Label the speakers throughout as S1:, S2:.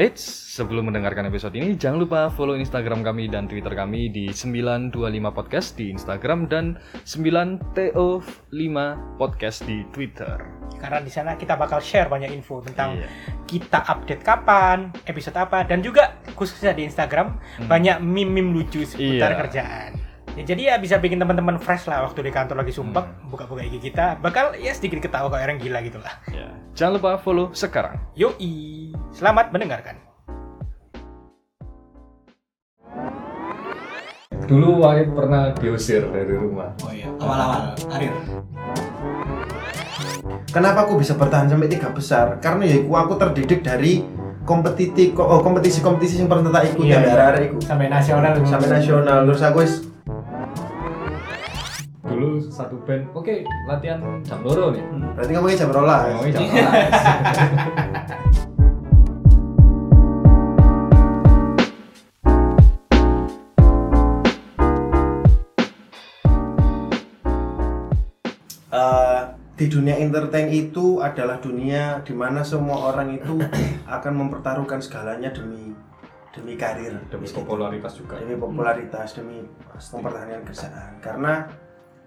S1: Eits, sebelum mendengarkan episode ini, jangan lupa follow Instagram kami dan Twitter kami di 925 Podcast di Instagram dan 9TO5 Podcast di Twitter.
S2: Karena di sana kita bakal share banyak info tentang
S1: Iya.
S2: kita update kapan, episode apa, dan juga khususnya di Instagram
S1: Hmm.
S2: banyak meme-meme lucu seputar
S1: Iya.
S2: kerjaan. Ya, jadi ya bisa bikin teman-teman fresh lah waktu di kantor lagi sumpah
S1: Hmm.
S2: buka-buka IG kita, bakal ya sedikit ketawa kayak orang gila gitu lah.
S1: Ya. Jangan lupa follow sekarang.
S2: Yoi, selamat mendengarkan.
S1: Dulu Wahid pernah diusir dari rumah.
S3: Oh iya, awal-awal, Arir.
S4: Kenapa aku bisa bertahan sampai tiga besar? Karena ya aku, aku terdidik dari kompetisi oh, kompetisi-kompetisi yang pernah tak ikuti
S2: Iya,
S4: ya,
S2: iya. Sampai nasional.
S4: sampai nasional terus aku wis
S1: Dulu satu band, oke latihan jam loro nih.
S4: berarti ngomongnya jam rolas
S1: Ngomongnya jam
S3: Iya.
S1: 12.
S4: Eh, di dunia entertain itu adalah dunia di mana semua orang itu akan mempertaruhkan segalanya demi demi karir
S1: Demi
S4: Gitu.
S1: popularitas juga.
S4: demi popularitas demi mempertahankan kerjaan karena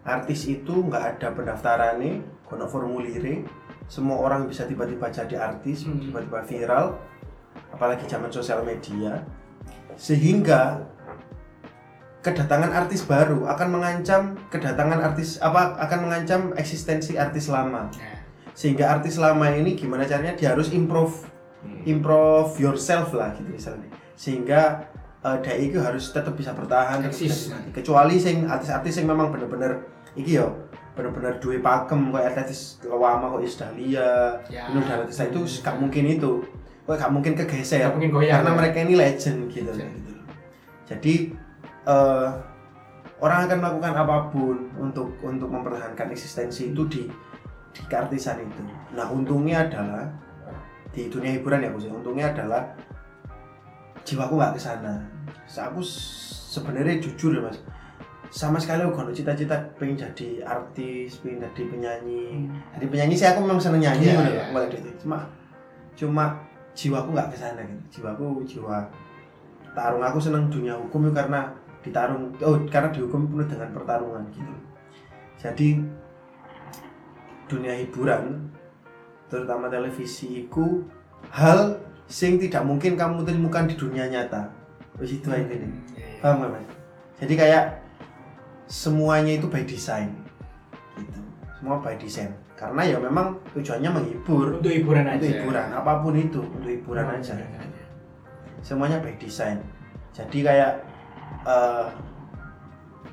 S4: artis itu nggak ada pendaftaran nih kono formulir semua orang bisa tiba-tiba jadi artis
S2: Hmm.
S4: tiba-tiba viral apalagi zaman sosial media. Sehingga kedatangan artis baru akan mengancam kedatangan artis apa akan mengancam eksistensi artis lama. Sehingga artis lama ini gimana caranya? Dia harus improve.
S1: Hmm.
S4: improve yourself lah gitu misalnya. Sehingga uh, dia itu harus tetap bisa bertahan
S2: Eksis.
S4: kecuali sing artis-artis yang memang bener-bener iki yo bener-bener duwe pakem kayak artis lama kok Isdahlia
S2: Ya.
S4: Inul Daratista itu gak mungkin itu kok gak mungkin kegeser
S2: Gak mungkin goyang,
S4: karena
S2: ya.
S4: mereka ini legend gitu
S2: Legend.
S4: gitu. jadi eh, orang akan melakukan apa pun untuk untuk mempertahankan eksistensi itu di di keartisan itu nah untungnya adalah di dunia hiburan ya Gus ya, untungnya adalah jiwaku nggak ke sana aku sebenarnya jujur ya mas. Sama sekali aku cita-cita pengen jadi artis pengen jadi penyanyi. Jadi penyanyi sih aku memang seneng nyanyi udah
S2: iya.
S4: mulai dari cuma cuma jiwaku nggak ke sana gitu. Jiwaku jiwa tarung aku seneng dunia hukum karena ditarung oh karena dihukum penuh dengan pertarungan gitu jadi dunia hiburan terutama televisi itu hal sing tidak mungkin kamu temukan di dunia nyata wis itu aja nih paham gak mas? Jadi kayak semuanya itu by design gitu. Semua by design. Karena ya memang tujuannya menghibur.
S2: Untuk hiburan aja.
S4: untuk hiburan. Apa pun itu untuk hiburan
S2: Oh,
S4: aja.
S2: iya.
S4: semuanya by design. Jadi kayak eh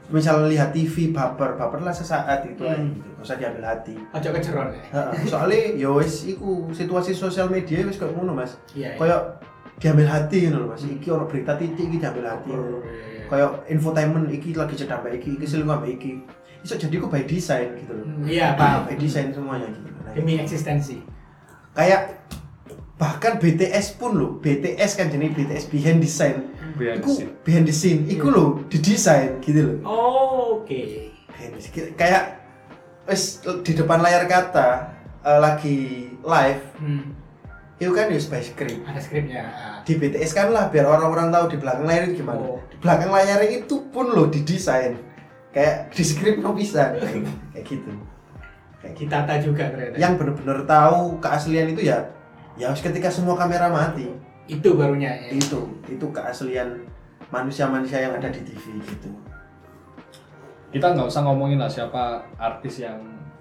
S4: misal lihat TV baper baper. Lah sesaat itu aja
S2: Hmm.
S4: gitu. Nggak usah diambil hati.
S2: Ojo kejeron ya.
S4: Soalnya ya wis iku situasi sosial media wis kayak ngono mas.
S2: Iya. iya.
S4: kayak diambil hati gitu loh mas iki ono berita titik iki diambil hati
S2: Oh, iya,
S4: kayak infotainment iki lagi cedak mbak iki iki selingkuh mbak iki iso jadi kok by design gitu loh
S2: Hmm, Iya, paham.
S4: by design semuanya gitu Nah,
S2: Demi eksistensi.
S4: kayak bahkan BTS pun loh BTS kan jenis BTS behind design
S1: Behind the
S4: iku
S1: scene.
S4: behind the scene iku
S2: Iya.
S4: loh didesain gitu loh
S2: Oh, Oke.
S4: behind the scene. kayak wes di depan layar kata eh, lagi live
S2: Hmm.
S4: Itu kan ya by script
S2: Ada skripnya. Ah.
S4: di BTS kan lah biar orang-orang tahu di belakang layar itu gimana
S2: Oh.
S4: di belakang layar itu pun loh didesain kayak di script no bisa kayak gitu kayak gitu
S2: Ditata juga ternyata.
S4: yang bener-bener tahu keaslian itu ya ya harus ketika semua kamera mati
S2: itu barunya ya.
S4: itu itu keaslian manusia-manusia yang ada di TV gitu
S1: Kita nggak usah ngomongin lah siapa artis yang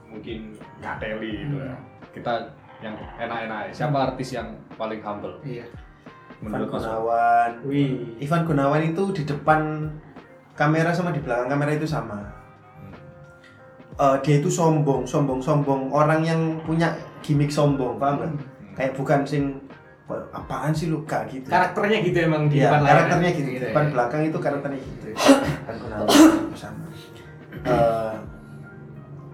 S1: mungkin ngateli gitu ya. Kita yang enak-enak. Siapa artis yang paling humble
S2: Iya.
S4: Ivan
S1: menurut?
S4: Gunawan
S2: Wih.
S4: Ivan Gunawan itu di depan kamera sama di belakang kamera itu sama
S1: Hmm.
S4: Eh, dia itu sombong sombong sombong orang yang punya gimmick sombong paham nggak?
S1: Hmm.
S4: kayak bukan sing "Wah, apaan sih lu kak gitu
S2: Karakternya gitu emang di
S4: Iya,
S2: depan layar.
S4: karakternya gitu,
S2: ya.
S4: depan belakang itu karakternya gitu kan Gunawan sama Eh,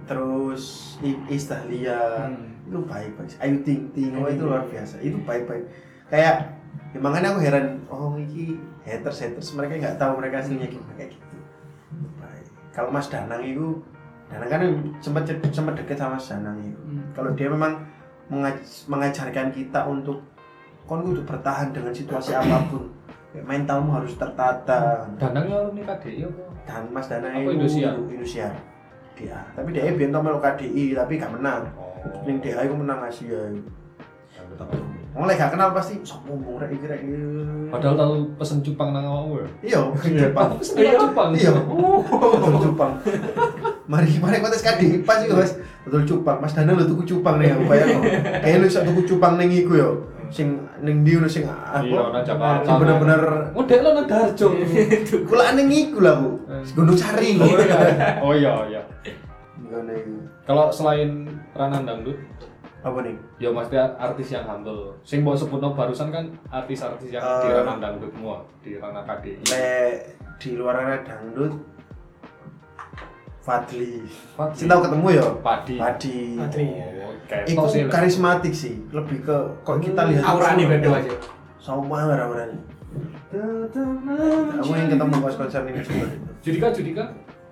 S4: terus I- Istahlia.
S2: Hmm.
S4: itu baik baik Ayu Ting Ting oh, itu luar biasa. Itu baik baik kayak ya makanya aku heran oh ini haters haters mereka nggak tahu mereka aslinya gimana kayak gitu. Baik. Kalau Mas Danang itu Danang kan sempat sempat deket sama Mas Danang itu.
S2: Hmm.
S4: kalau dia memang mengaj- mengajarkan kita untuk kon kudu bertahan dengan situasi apa pun. Kayak mentalmu harus tertata.
S1: Danang alumni KDI
S4: dan Mas Dana
S1: Apa
S4: itu
S1: Indosiar?
S4: Indosiar dia tapi biar tau melu KDI tapi gak menang
S1: Oh.
S4: ning DA itu menang Asia Mulai gak kenal pasti sok ngomong rek iki rek.
S1: Padahal tahu pesen cupang nang awakmu. ya?
S4: Iya, Jepang.
S1: Pesen cupang.
S4: Iya. Betul cupang. Mari mari kontes KDI pas iku Mas. Betul cupang. Mas Dana lu tuku cupang nih aku bayang. Kayak lu iso tuku cupang ning iku yo. Sing ning ndi sing
S1: Iya, nang
S4: apa?
S1: Jakarta.
S4: Sing bener-bener
S1: Oh, dek lo nang Darjo.
S4: kulaan ning iku lah Bu. Gunung Sari.
S1: Oh iya. Oh iya, iya. Kalau selain ranah dangdut,
S4: Apa nih?
S1: ya maksudnya artis yang humble. Sing mbok sebutno barusan kan artis-artis yang di
S4: Eh.
S1: ranah dangdut semua, di ranah KDI.
S4: Le di luar arah dangdut Fadli.
S1: Fadli.
S4: Sing tau ketemu ya?
S1: Padi.
S4: Padi.
S2: Fadli.
S1: Oh, kayak
S4: Iku
S1: ya.
S4: karismatik sih, lebih ke kok kita lihat
S2: Aurane beda aja.
S4: sama aurane. Kamu yang ketemu pas konser ini juga.
S1: Judika, Judika.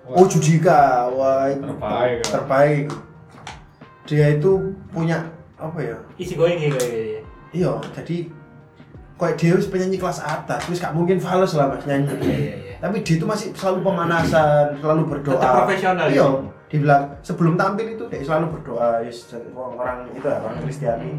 S1: Wah,
S4: Oh Judika, wah itu
S1: Terbaik, ya.
S4: terbaik. Dia itu punya apa ya?
S2: Isi going gitu ya.
S4: Iya, jadi kayak dia penyanyi kelas atas, wis gak mungkin fals lah mas nyanyi.
S2: Iya iya iya.
S4: Tapi dia itu masih selalu pemanasan, selalu berdoa.
S2: Tetap profesional,
S4: Iya,
S2: ya?
S4: dibilang sebelum tampil itu dia selalu berdoa. Yes, orang itu ya, orang Kristiani.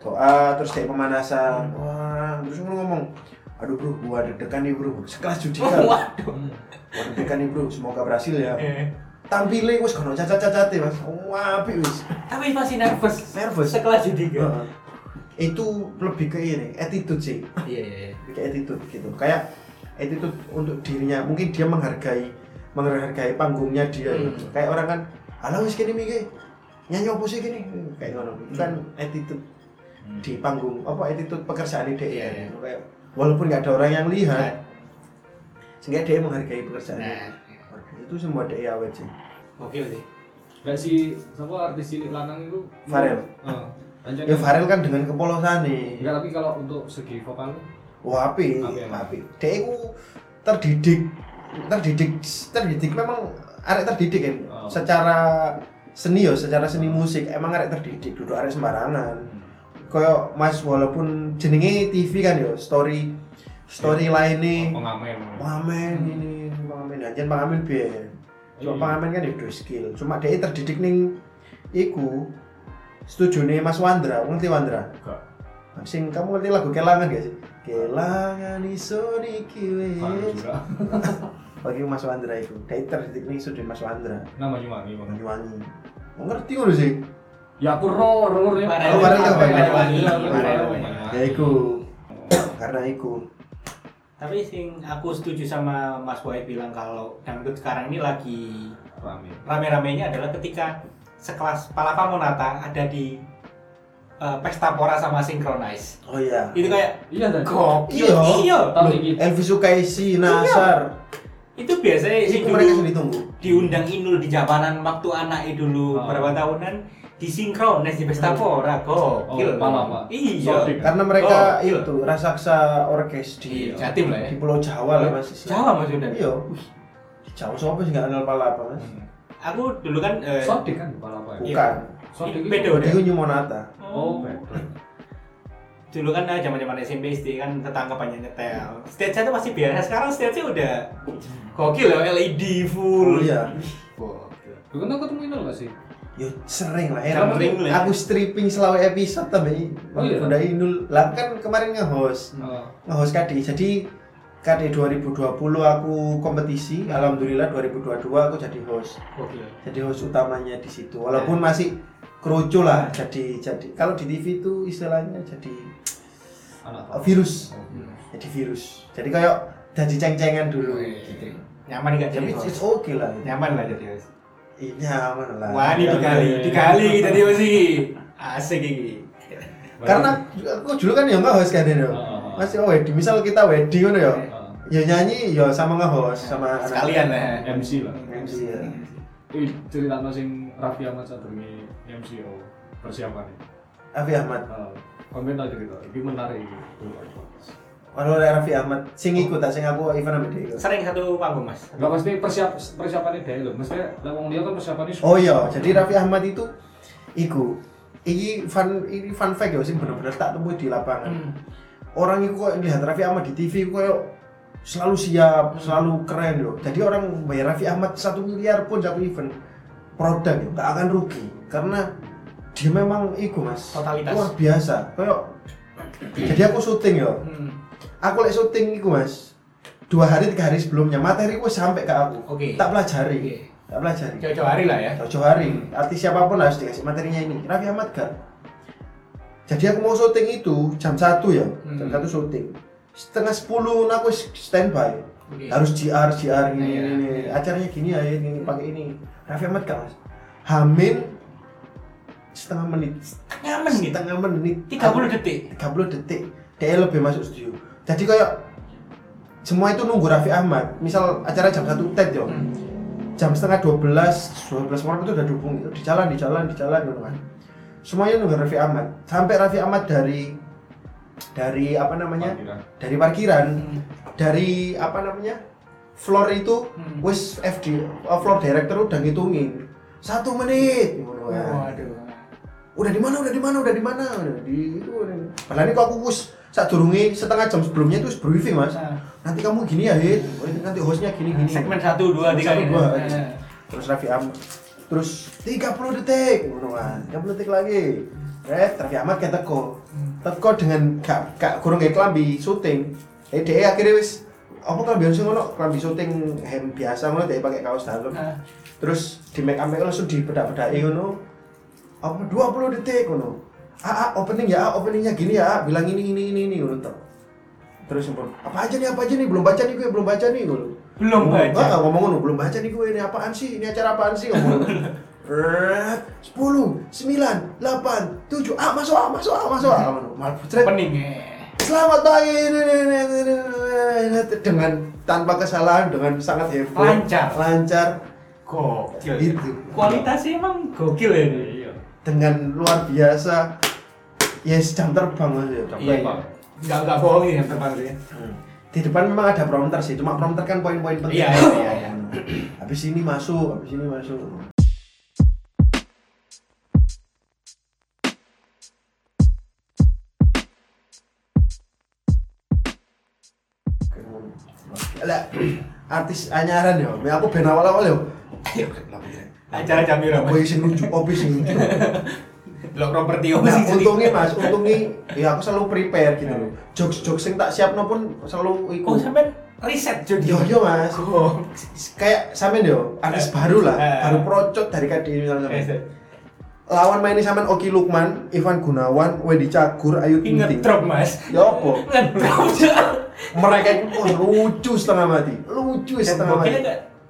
S4: Doa terus dia pemanasan. Wah, terus ngomong, aduh bro, gua deg-degan nih bro, sekelas Judika.
S2: Waduh.
S4: Gua deg-degan nih bro, semoga berhasil ya.
S2: Eh,
S4: Tampilnya wis kono cacat-cacate mas, wah wis.
S2: Tapi masih nervous.
S4: Nervous.
S2: Sekelas jadi
S4: Heeh. Itu lebih ke ini, attitude sih.
S2: Iya iya. iya.
S4: kayak attitude gitu kayak attitude untuk dirinya mungkin dia menghargai menghargai panggungnya dia
S2: Hmm.
S4: gitu. kayak orang kan alah wis kene miki nyanyi apa sih gini kayak ngono itu kan attitude di panggung apa attitude pekerjaan dia
S2: Iya, iya.
S4: kayak walaupun nggak ada orang yang lihat sehingga dia menghargai pekerjaan
S2: Nah,
S4: itu semua dia awet sih
S2: oke sih.
S1: Gak si siapa artis cilik lanang itu?
S4: Farel.
S1: Heeh.
S4: Ya Farel kan dengan kepolosan nih
S1: Enggak, tapi kalau untuk segi vokal
S4: Wah, api,
S1: Api.
S4: Dia itu terdidik, terdidik, terdidik memang arek terdidik kan.
S1: Oh.
S4: Secara seni yo, secara seni musik emang arek terdidik, duduk arek sembarangan. Kayak Mas walaupun jenenge TV kan yo, story story lainnya
S1: pengamen.
S4: pengamen ini, pengamen aja pengamen biar. Cuma
S1: Iya.
S4: pengamen kan ya dua skill. Cuma dia terdidik ning iku setuju nih Mas Wandra, ngerti Wandra?
S1: Enggak.
S4: Sing kamu ngerti lagu Kelangan gak sih? Kelangan iso niki
S1: juga.
S4: Bagi Mas Wandra itu. Dia terdidik nih sudah Mas Wandra.
S1: Nama Yumangi, Bang.
S4: Banyuwangi. Mau ngerti ngono sih?
S1: Ya aku ro, ro, ro. ya.
S4: Oh.
S1: Iya,
S2: Farel.
S1: Farel.
S2: Farel.
S4: Ya iku. Karena iku.
S2: Tapi sing aku setuju sama Mas Wahid bilang kalau dangdut sekarang ini lagi
S1: Rame.
S2: rame-ramenya adalah ketika sekelas Palapa Monata ada di eh, pesta pora sama Synchronize.
S4: Oh iya.
S2: Itu kayak
S1: Iya, dan.
S2: gokil.
S4: Iya.
S2: Iya.
S1: Tahun
S4: Loh,
S1: ini.
S4: Elvi Sukaisi, Nasar.
S2: Itu biasanya sih
S4: mereka ditunggu.
S2: diundang Inul di Jabanan waktu anaknya dulu
S1: Oh.
S2: berapa tahunan disinkronis di pesta pora gokil.
S1: Oh, Palapa.
S2: Iya.
S4: Karena mereka
S2: Oh, iya.
S4: itu raksasa orkes di
S2: Iya, Jatim lah ya.
S4: di Pulau Jawa lah Mas.
S2: Jawa Mas Yunda.
S4: Iya. Di Jawa siapa sih nggak kenal Palapa Mas?
S2: Aku dulu kan eh,
S1: Sodik kan kepala apa ya?
S4: Bukan.
S1: Sodik
S2: Beda,
S1: itu.
S2: udah.
S4: Itu Monata.
S1: Oh, beda.
S2: dulu kan zaman zaman SMP SD kan tetangga banyak nyetel. Stage itu masih biasa. Sekarang stage udah gokil ya LED full.
S4: Oh iya.
S2: Gokil.
S1: Lu kan aku ketemu Inul gak sih?
S4: Yo sering lah ya.
S2: Sering lah.
S4: Aku stripping selalu episode tapi
S1: Oh iya?
S4: udah Inul. Lah kan kemarin nge-host.
S1: Heeh.
S4: Nge-host KDI. Jadi KDI 2020 aku kompetisi. Alhamdulillah 2022 aku jadi host.
S2: Gokil.
S4: Jadi host utamanya di situ. Walaupun masih kerucu lah. Jadi jadi kalau di TV itu istilahnya jadi
S1: Anak
S4: uh, virus.
S1: Oh, virus.
S4: Jadi virus. Jadi kayak jadi ceng-cengan dulu
S2: Wih.
S4: gitu.
S2: Nyaman gak
S4: Tapi
S2: jadi
S4: it's
S2: host?
S4: okay lah.
S2: Nyaman lah jadi host.
S4: Iya, aman lah.
S2: Wah ini dikali, dikali jadi host iki. Asik iki.
S4: Karena aku dulu kan ya nggak host kan ini.
S1: Heeh.
S4: Masih oh wedding, misal kita wedding ngono ya. Ya nyanyi ya sama nge-host sama anak-
S2: Sekalian lah.
S1: MC lah.
S4: MC ya.
S1: Eh, cerita sing Raffi Ahmad sadurunge MCO persiapan
S4: Raffi Ahmad.
S1: Uh, komentar cerita, ini menarik ini.
S4: Kalau ada Raffi Ahmad sing ikut tak sing aku Ivan Amede ikut.
S2: Sering satu panggung mas.
S1: Enggak pasti persiap persiapannya dia loh. Maksudnya lah wong liya kan persiapannya
S4: Oh iya, jadi Raffi Ahmad itu iku ini fun ini fun fact ya sih bener-bener tak temui di lapangan
S2: Hmm.
S4: orang itu kok lihat Raffi Ahmad di TV kok selalu siap, selalu keren loh. Jadi orang bayar Raffi Ahmad satu miliar pun satu event produk ya, nggak akan rugi karena dia memang itu mas
S2: Totalitas.
S4: luar biasa. Kayak jadi aku syuting ya,
S2: Hmm.
S4: aku lagi syuting itu mas dua hari tiga hari sebelumnya materi gue sampai ke aku,
S2: Oke.
S4: tak pelajari,
S2: Oke.
S4: tak pelajari.
S2: Jauh-jauh hari lah ya.
S4: Jauh hari, artis siapa pun harus dikasih materinya ini. Raffi Ahmad gak. Jadi aku mau syuting itu jam 1 ya, jam
S2: Hmm.
S4: 1 syuting. Setengah 10 aku standby.
S2: Oke.
S4: Harus GR, GR
S2: Iya,
S4: gini,
S2: iya.
S4: acaranya gini ya, gini pakai ini. Raffi Ahmad gak mas? Hamin setengah menit,
S2: Setengah menit.
S4: setengah menit,
S2: 30 detik.
S4: 30 detik. Dia lebih masuk studio. Jadi kayak semua itu nunggu Raffi Ahmad. Misal acara jam 1 TED ya,
S2: Hmm.
S4: jam setengah 12, 12 malam itu udah dukung itu di jalan, di jalan, di jalan gitu kan. Semuanya nunggu Raffi Ahmad. Sampai Raffi Ahmad dari dari apa namanya?
S1: Parkiran.
S4: Dari parkiran,
S2: Hmm.
S4: dari apa namanya? Floor itu
S2: Hmm.
S4: wis FD uh, floor director udah ngitungin. Satu menit. gitu kan.
S2: Waduh.
S4: Udah di mana? Udah di mana? Udah di mana? Udah di itu. udah. Padahal ini kok aku wis saat durungi setengah jam sebelumnya itu wis briefing mas.
S2: Nah,
S4: Nanti kamu gini ya, Hit. Nanti hostnya gini gini.
S2: segmen 1 2 3
S4: Satu, dua.
S2: Nah.
S4: terus Raffi Ahmad terus 30 detik kan 30 detik lagi eh Raffi Ahmad kayak teko teko dengan gak gak kurang kayak kelambi syuting eh dia akhirnya wis apa kelambi harus ngono kelambi syuting hem biasa ngono dia pakai kaos dalam
S2: Nah.
S4: terus di make up langsung di bedak-bedaki ngono apa 20 detik ngono ah, ah opening ya ah, openingnya gini ya ah, bilang ini ini ini ini ngono terus sempur apa aja nih apa aja nih belum baca nih gue belum baca nih ngono
S2: Belum
S4: Ngomong,
S2: baca.
S4: ah, ngomong ngono, belum baca nih gue ini apaan sih? Ini acara apaan sih ngomong. Eh, 10, 9, 8, 7, ah masuk ah masuk ah masuk ah. Mal putret.
S2: Opening ya.
S4: Selamat pagi dengan tanpa kesalahan dengan sangat hebat.
S2: Lancar.
S4: Lancar.
S2: Gokil.
S4: Gitu.
S2: Kualitasnya emang gokil ya ini.
S1: Iya.
S4: Dengan luar biasa. Yes, jam terbang ya.
S1: Jam
S2: Iya.
S1: terbang.
S2: Enggak enggak bohong ini yang terbang sih.
S4: Hmm. Di depan memang ada prompter sih, cuma prompter kan poin-poin penting.
S2: Iya, iya, iya, iya.
S4: Habis ini masuk, habis ini masuk. Lah, artis anyaran yo. Aku ben awal-awal yo. Ayo,
S2: Acara Jamira, Mas.
S4: Kowe sing lucu, opo sing lucu.
S2: Lo properti apa
S4: Nah?
S2: Jadi?
S4: untungnya Mas, untungnya ya aku selalu prepare gitu loh. Jokes-jokes yang tak siapno pun selalu
S2: Oh,
S4: ikut.
S2: sampai riset jadi.
S4: Yo yo Mas.
S2: Oh.
S4: Kayak sampean yo, artis baru lah,
S2: Eh.
S4: baru procot dari KDI misalnya.
S2: Riset.
S4: Lawan mainnya sampean Oki Lukman, Ivan Gunawan, Wendy Cagur, Ayu Ting
S2: Ingat
S4: Ting.
S2: drop, Mas.
S4: Ya apa? Mereka itu oh, lucu setengah mati. Lucu setengah mati.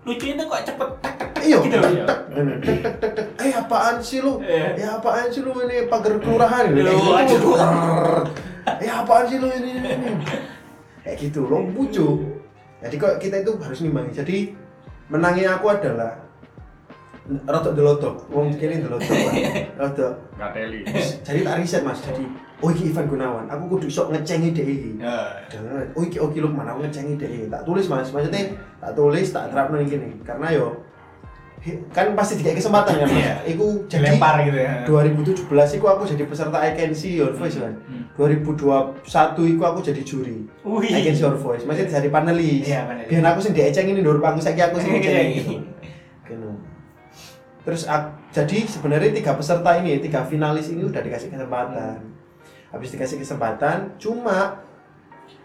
S2: Lucunya tuh kok cepet
S4: Iya,
S2: gitu.
S4: tek
S1: Iya.
S4: tek tek tek tek tek. Eh apaan sih lu?
S2: Iya.
S4: Ya apaan sih lu ini pagar kelurahan gitu. Gitu. Eh apaan sih lu ini. Kayak gitu loh lucu. Jadi kok kita itu harus nimbangi. Jadi menangnya aku adalah rotok delotok. Wong kiri delotok. Rotok.
S1: Nggak teli.
S4: Jadi tak riset Mas. Jadi oh iki Ivan Gunawan. Aku kudu sok ngecengi dhek iki.
S2: Ya.
S4: Oh iki Oki Lukman aku ngecengi deh. Tak tulis mas, maksudnya tak tulis tak terapno ning gini. Karena yo kan pasti dikasih kesempatan kan.
S2: Iya.
S4: Mas. Iku jadi
S2: Dilempar gitu ya.
S4: 2017 iku aku jadi peserta I Can See Your Voice kan.
S2: Hmm.
S4: 2021 iku aku jadi juri.
S2: Wih.
S4: I Can See Your Voice. Maksudnya jadi panelis.
S2: Iya, panelis.
S4: Biar aku sing diecengin ini ndur panggung saiki aku sing
S2: Iya, iya.
S4: gitu. Terus jadi sebenarnya tiga peserta ini, tiga finalis ini udah dikasih kesempatan. Habis dikasih kesempatan, cuma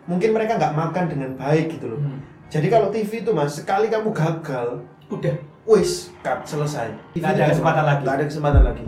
S4: mungkin mereka nggak makan dengan baik gitu loh.
S2: Hmm.
S4: Jadi kalau TV itu mas, sekali kamu gagal,
S2: Udah.
S4: wis cut selesai.
S2: Nggak ada kesempatan lagi.
S4: Ada kesempatan lagi.